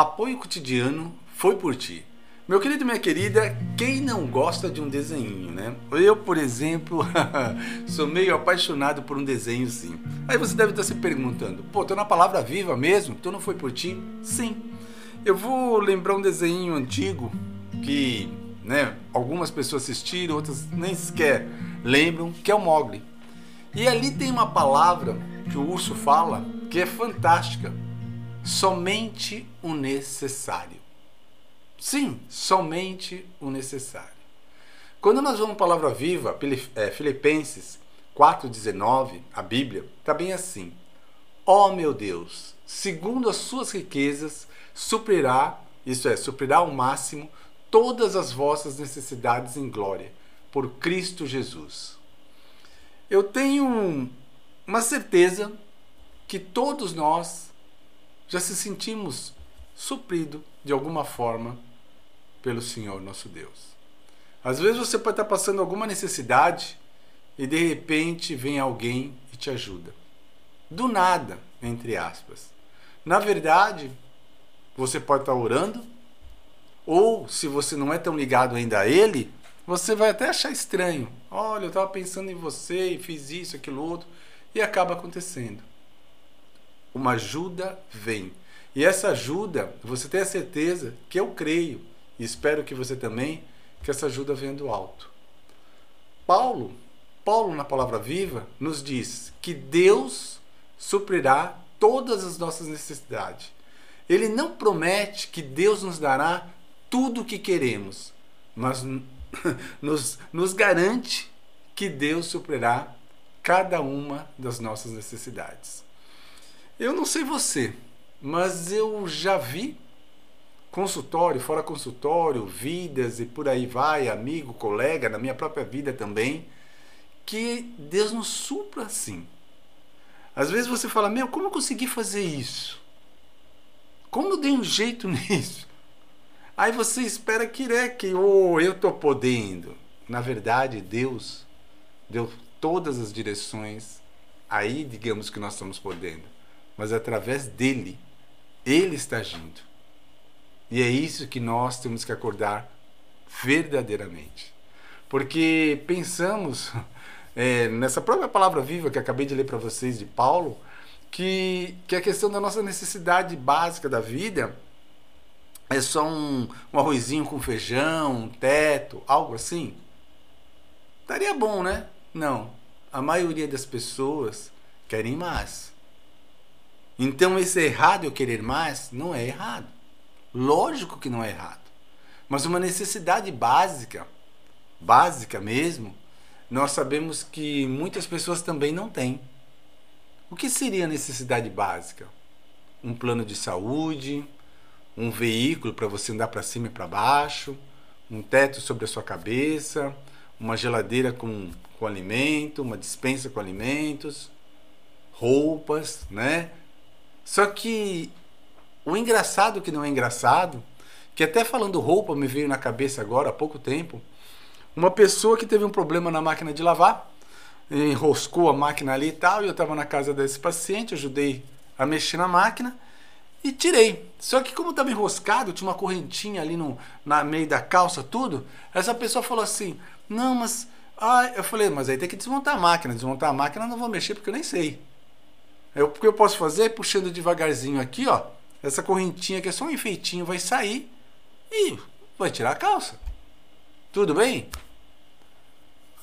Apoio cotidiano foi por ti. Meu querido e minha querida, quem não gosta de um desenho, né? Eu, por exemplo, sou meio apaixonado por um desenho sim. Aí você deve estar se perguntando, pô, tô na palavra viva mesmo? Tu não foi por ti? Sim. Eu vou lembrar um desenho antigo que, né, algumas pessoas assistiram, outras nem sequer lembram, que é o Mogli. E ali tem uma palavra que o urso fala que é fantástica. Somente o necessário. Sim, somente o necessário. Quando nós vamos palavra viva, é, Filipenses 4,19, a Bíblia, está bem assim. Ó oh, meu Deus, segundo as suas riquezas, suprirá, isso é, suprirá ao máximo todas as vossas necessidades em glória, por Cristo Jesus. Eu tenho uma certeza que todos nós já se sentimos suprido de alguma forma pelo Senhor nosso Deus. Às vezes você pode estar passando alguma necessidade e de repente vem alguém e te ajuda. Do nada, entre aspas. Na verdade, você pode estar orando, ou se você não é tão ligado ainda a Ele, você vai até achar estranho. Olha, eu estava pensando em você e fiz isso, aquilo outro, e acaba acontecendo. Uma ajuda vem. E essa ajuda, você tem a certeza que eu creio e espero que você também, que essa ajuda venha do alto. Paulo, Paulo na palavra viva, nos diz que Deus suprirá todas as nossas necessidades. Ele não promete que Deus nos dará tudo o que queremos, mas nos, nos garante que Deus suprirá cada uma das nossas necessidades. Eu não sei você, mas eu já vi consultório, fora consultório, vidas e por aí vai, amigo, colega, na minha própria vida também, que Deus nos supra assim. Às vezes você fala, meu, como eu consegui fazer isso? Como eu dei um jeito nisso? Aí você espera que, né, que oh, eu estou podendo. Na verdade, Deus deu todas as direções. Aí, digamos que nós estamos podendo. Mas através dele, ele está agindo. E é isso que nós temos que acordar verdadeiramente. Porque pensamos é, nessa própria palavra viva que acabei de ler para vocês de Paulo, que, que a questão da nossa necessidade básica da vida é só um, um arrozinho com feijão, um teto, algo assim. Estaria bom, né? Não. A maioria das pessoas querem mais. Então esse errado eu querer mais não é errado. Lógico que não é errado. Mas uma necessidade básica, básica mesmo, nós sabemos que muitas pessoas também não têm. O que seria necessidade básica? Um plano de saúde, um veículo para você andar para cima e para baixo, um teto sobre a sua cabeça, uma geladeira com, com alimento, uma dispensa com alimentos, roupas, né? Só que o engraçado que não é engraçado, que até falando roupa me veio na cabeça agora há pouco tempo, uma pessoa que teve um problema na máquina de lavar, enroscou a máquina ali e tal, e eu estava na casa desse paciente, ajudei a mexer na máquina e tirei. Só que como estava enroscado, tinha uma correntinha ali no na meio da calça, tudo, essa pessoa falou assim: "Não, mas ah, eu falei, mas aí tem que desmontar a máquina. Desmontar a máquina eu não vou mexer porque eu nem sei. Eu, o que eu posso fazer puxando devagarzinho aqui, ó, essa correntinha que é só um enfeitinho vai sair e vai tirar a calça. Tudo bem?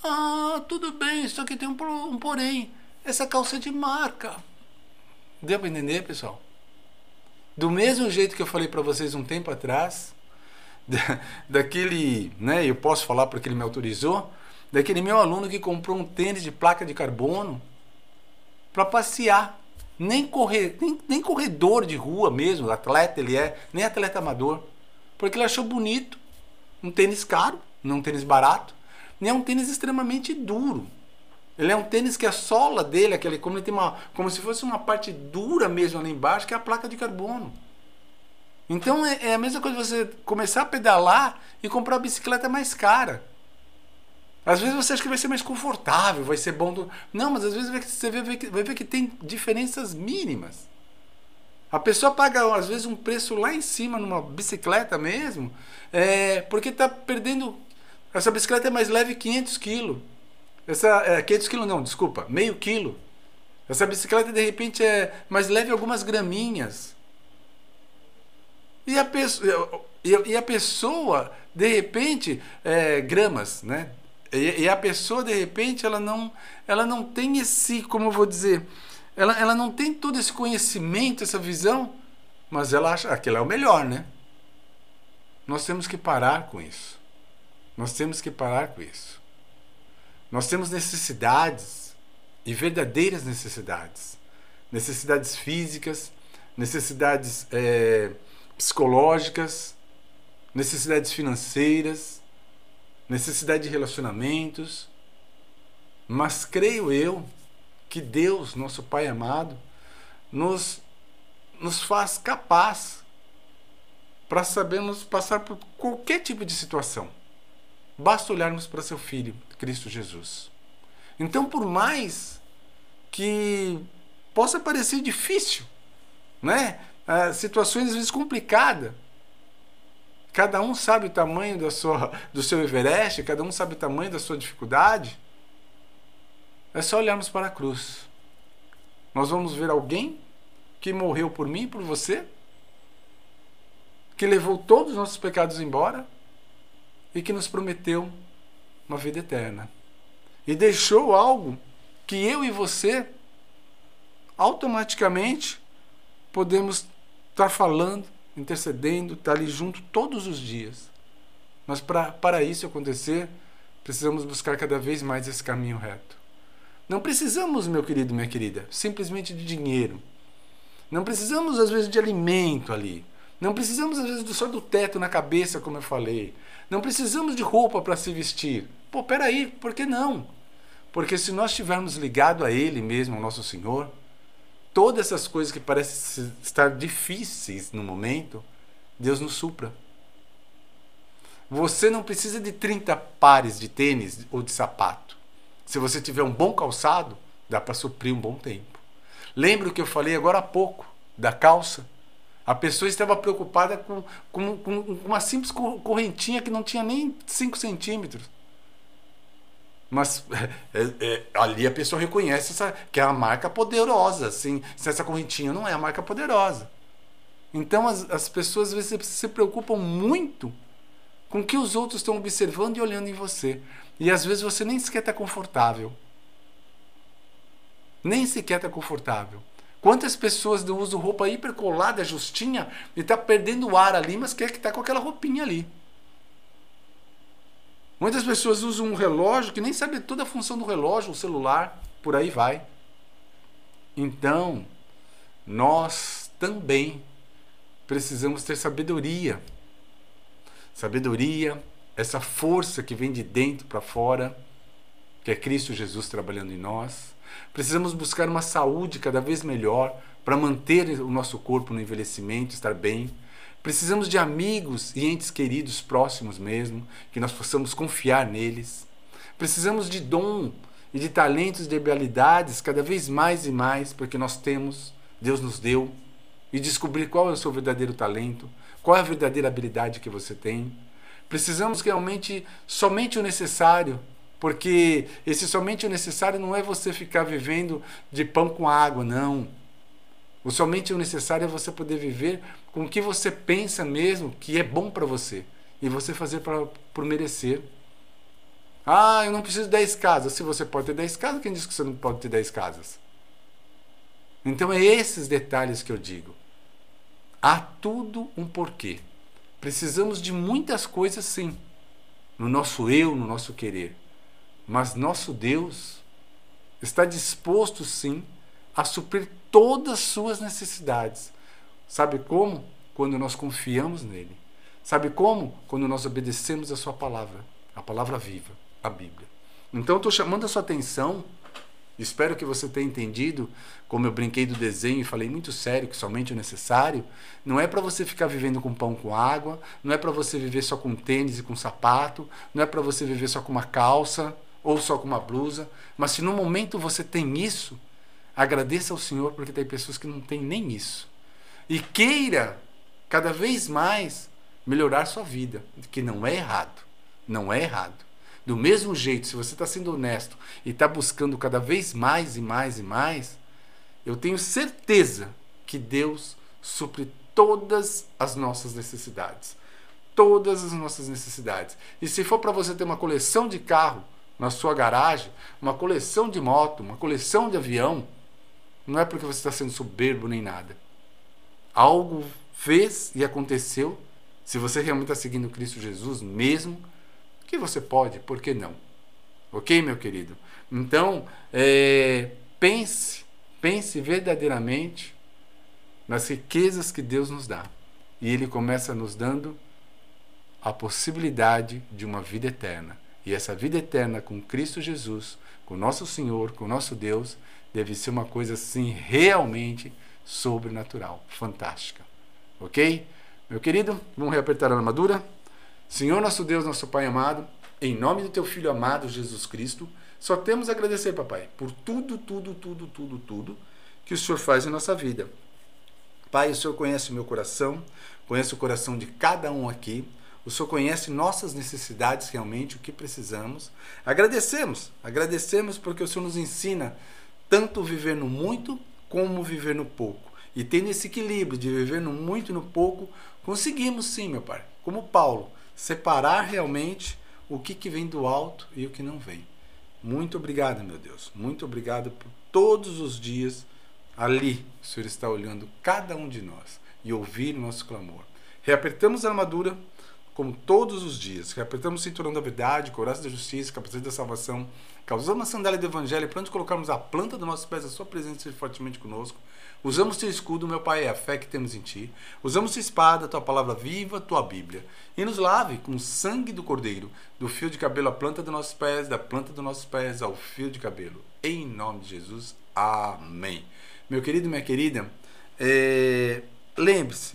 Ah, tudo bem, só que tem um, um porém. Essa calça é de marca. Deu para entender, pessoal? Do mesmo jeito que eu falei para vocês um tempo atrás, da, daquele, né, eu posso falar porque ele me autorizou, daquele meu aluno que comprou um tênis de placa de carbono para passear nem, correr, nem, nem corredor de rua mesmo, atleta ele é, nem atleta amador. Porque ele achou bonito. Um tênis caro, não um tênis barato. Nem é um tênis extremamente duro. Ele é um tênis que a sola dele, aquele, como, ele tem uma, como se fosse uma parte dura mesmo ali embaixo, que é a placa de carbono. Então é, é a mesma coisa você começar a pedalar e comprar a bicicleta mais cara. Às vezes você acha que vai ser mais confortável, vai ser bom. Do... Não, mas às vezes você vai ver, que, vai ver que tem diferenças mínimas. A pessoa paga, às vezes, um preço lá em cima numa bicicleta mesmo, é, porque está perdendo. Essa bicicleta é mais leve 500 quilos. Essa, é, 500 quilos não, desculpa, meio quilo. Essa bicicleta, de repente, é mais leve algumas graminhas. E a pessoa, e a pessoa de repente, é, gramas, né? E, e, a pessoa, de repente, ela não, ela não tem esse, como eu vou dizer, ela, ela não tem todo esse conhecimento, essa visão, mas ela acha que aquilo é o melhor, né? Nós temos que parar com isso. Nós temos que parar com isso. Nós temos necessidades e verdadeiras necessidades. Necessidades físicas, necessidades é, psicológicas, necessidades financeiras, necessidade de relacionamentos. Mas creio eu que Deus, nosso Pai amado, nos, nos faz capaz para sabermos passar por qualquer tipo de situação. Basta olharmos para seu Filho, Cristo Jesus. Então, por mais que possa parecer difícil, né? Ah, situações às vezes complicadas, Cada um sabe o tamanho da sua, do seu Everest, cada um sabe o tamanho da sua dificuldade. É só olharmos para a cruz. Nós vamos ver alguém que morreu por mim e por você, que levou todos os nossos pecados embora e que nos prometeu uma vida eterna. E deixou algo que eu e você automaticamente podemos estar falando intercedendo, está ali junto todos os dias. Mas pra, para isso acontecer, precisamos buscar cada vez mais esse caminho reto. Não precisamos, meu querido, minha querida, simplesmente de dinheiro. Não precisamos, às vezes, de alimento ali. Não precisamos, às vezes, só do teto na cabeça, como eu falei. Não precisamos de roupa para se vestir. Pô, peraí, por que não? Porque se nós estivermos ligados a Ele mesmo, ao nosso Senhor, todas essas coisas que parecem estar difíceis no momento, Deus nos supra. Você não precisa de 30 pares de tênis ou de sapato. Se você tiver um bom calçado, dá para suprir um bom tempo. Lembra o que eu falei agora há pouco da calça? A pessoa estava preocupada com, com, com uma simples correntinha que não tinha nem 5 centímetros. Mas é, é, ali a pessoa reconhece essa, que é uma marca poderosa. Assim, se essa correntinha não é a marca poderosa. Então as, as pessoas às vezes se preocupam muito com o que os outros estão observando e olhando em você. E às vezes você nem sequer está confortável. Nem sequer está confortável. Quantas pessoas usam roupa hipercolada, justinha, e está perdendo o ar ali, mas quer que está com aquela roupinha ali. Muitas pessoas usam um relógio que nem sabe toda a função do relógio, o celular, por aí vai. Então, nós também precisamos ter sabedoria. Sabedoria, essa força que vem de dentro para fora, que é Cristo Jesus trabalhando em nós. Precisamos buscar uma saúde cada vez melhor para manter o nosso corpo no envelhecimento, estar bem Precisamos de amigos e entes queridos próximos mesmo, que nós possamos confiar neles. Precisamos de dom e de talentos, de habilidades cada vez mais e mais, porque nós temos, Deus nos deu, e descobrir qual é o seu verdadeiro talento, qual é a verdadeira habilidade que você tem. Precisamos realmente somente o necessário, porque esse somente o necessário não é você ficar vivendo de pão com água, não. O somente o necessário é você poder viver com o que você pensa mesmo que é bom para você e você fazer pra, por merecer. Ah, eu não preciso de 10 casas. Se você pode ter 10 casas, quem disse que você não pode ter 10 casas? Então é esses detalhes que eu digo. Há tudo um porquê. Precisamos de muitas coisas sim, no nosso eu, no nosso querer. Mas nosso Deus está disposto sim a suprir todas as suas necessidades. Sabe como? Quando nós confiamos nele. Sabe como? Quando nós obedecemos a sua palavra, a palavra viva, a Bíblia. Então estou chamando a sua atenção. Espero que você tenha entendido, como eu brinquei do desenho e falei muito sério que somente o necessário. Não é para você ficar vivendo com pão com água, não é para você viver só com tênis e com sapato, não é para você viver só com uma calça ou só com uma blusa. Mas se no momento você tem isso, Agradeça ao Senhor porque tem pessoas que não têm nem isso. e queira cada vez mais melhorar sua vida, que não é errado. Não é errado. Do mesmo jeito, se você está sendo honesto e está buscando cada vez mais e mais e mais, eu tenho certeza que Deus supre todas as nossas necessidades. Todas as nossas necessidades. E se for para você ter uma coleção de carro na sua garagem, uma coleção de moto, uma coleção de avião, não é porque você está sendo soberbo nem nada. Algo fez e aconteceu. Se você realmente está seguindo Cristo Jesus mesmo, que você pode, por que não? Ok, meu querido? Então, é, pense, pense verdadeiramente nas riquezas que Deus nos dá. E Ele começa nos dando a possibilidade de uma vida eterna. E essa vida eterna com Cristo Jesus, com nosso Senhor, com nosso Deus, deve ser uma coisa assim realmente sobrenatural, fantástica. Ok? Meu querido, vamos reapertar a armadura? Senhor nosso Deus, nosso Pai amado, em nome do teu Filho amado Jesus Cristo, só temos a agradecer, papai, por tudo, tudo, tudo, tudo, tudo que o Senhor faz em nossa vida. Pai, o Senhor conhece o meu coração, conhece o coração de cada um aqui. O Senhor conhece nossas necessidades realmente, o que precisamos. Agradecemos, agradecemos porque o Senhor nos ensina tanto viver no muito como viver no pouco. E tendo esse equilíbrio de viver no muito e no pouco, conseguimos sim, meu Pai, como Paulo, separar realmente o que, que vem do alto e o que não vem. Muito obrigado, meu Deus. Muito obrigado por todos os dias ali o Senhor está olhando cada um de nós e ouvir nosso clamor. Reapertamos a armadura como todos os dias. Reapertamos o cinturão da verdade, coração da justiça, capacete da salvação. Causamos a sandália do evangelho para onde colocarmos a planta dos nossos pés, a sua presença fortemente conosco. Usamos teu escudo, meu Pai, é a fé que temos em ti. Usamos tua espada, tua palavra viva, tua Bíblia. E nos lave com o sangue do Cordeiro, do fio de cabelo à planta dos nossos pés, da planta dos nossos pés ao fio de cabelo. Em nome de Jesus. Amém. Meu querido, minha querida, é... lembre-se,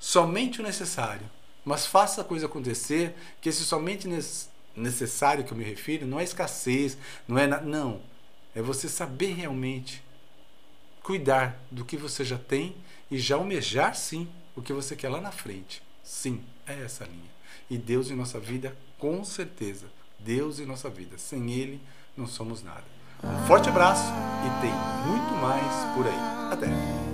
somente o necessário. Mas faça a coisa acontecer, que esse somente necessário que eu me refiro não é escassez, não é. Na... Não. É você saber realmente cuidar do que você já tem e já almejar sim o que você quer lá na frente. Sim, é essa linha. E Deus em nossa vida, com certeza. Deus em nossa vida. Sem Ele, não somos nada. Um forte abraço e tem muito mais por aí. Até!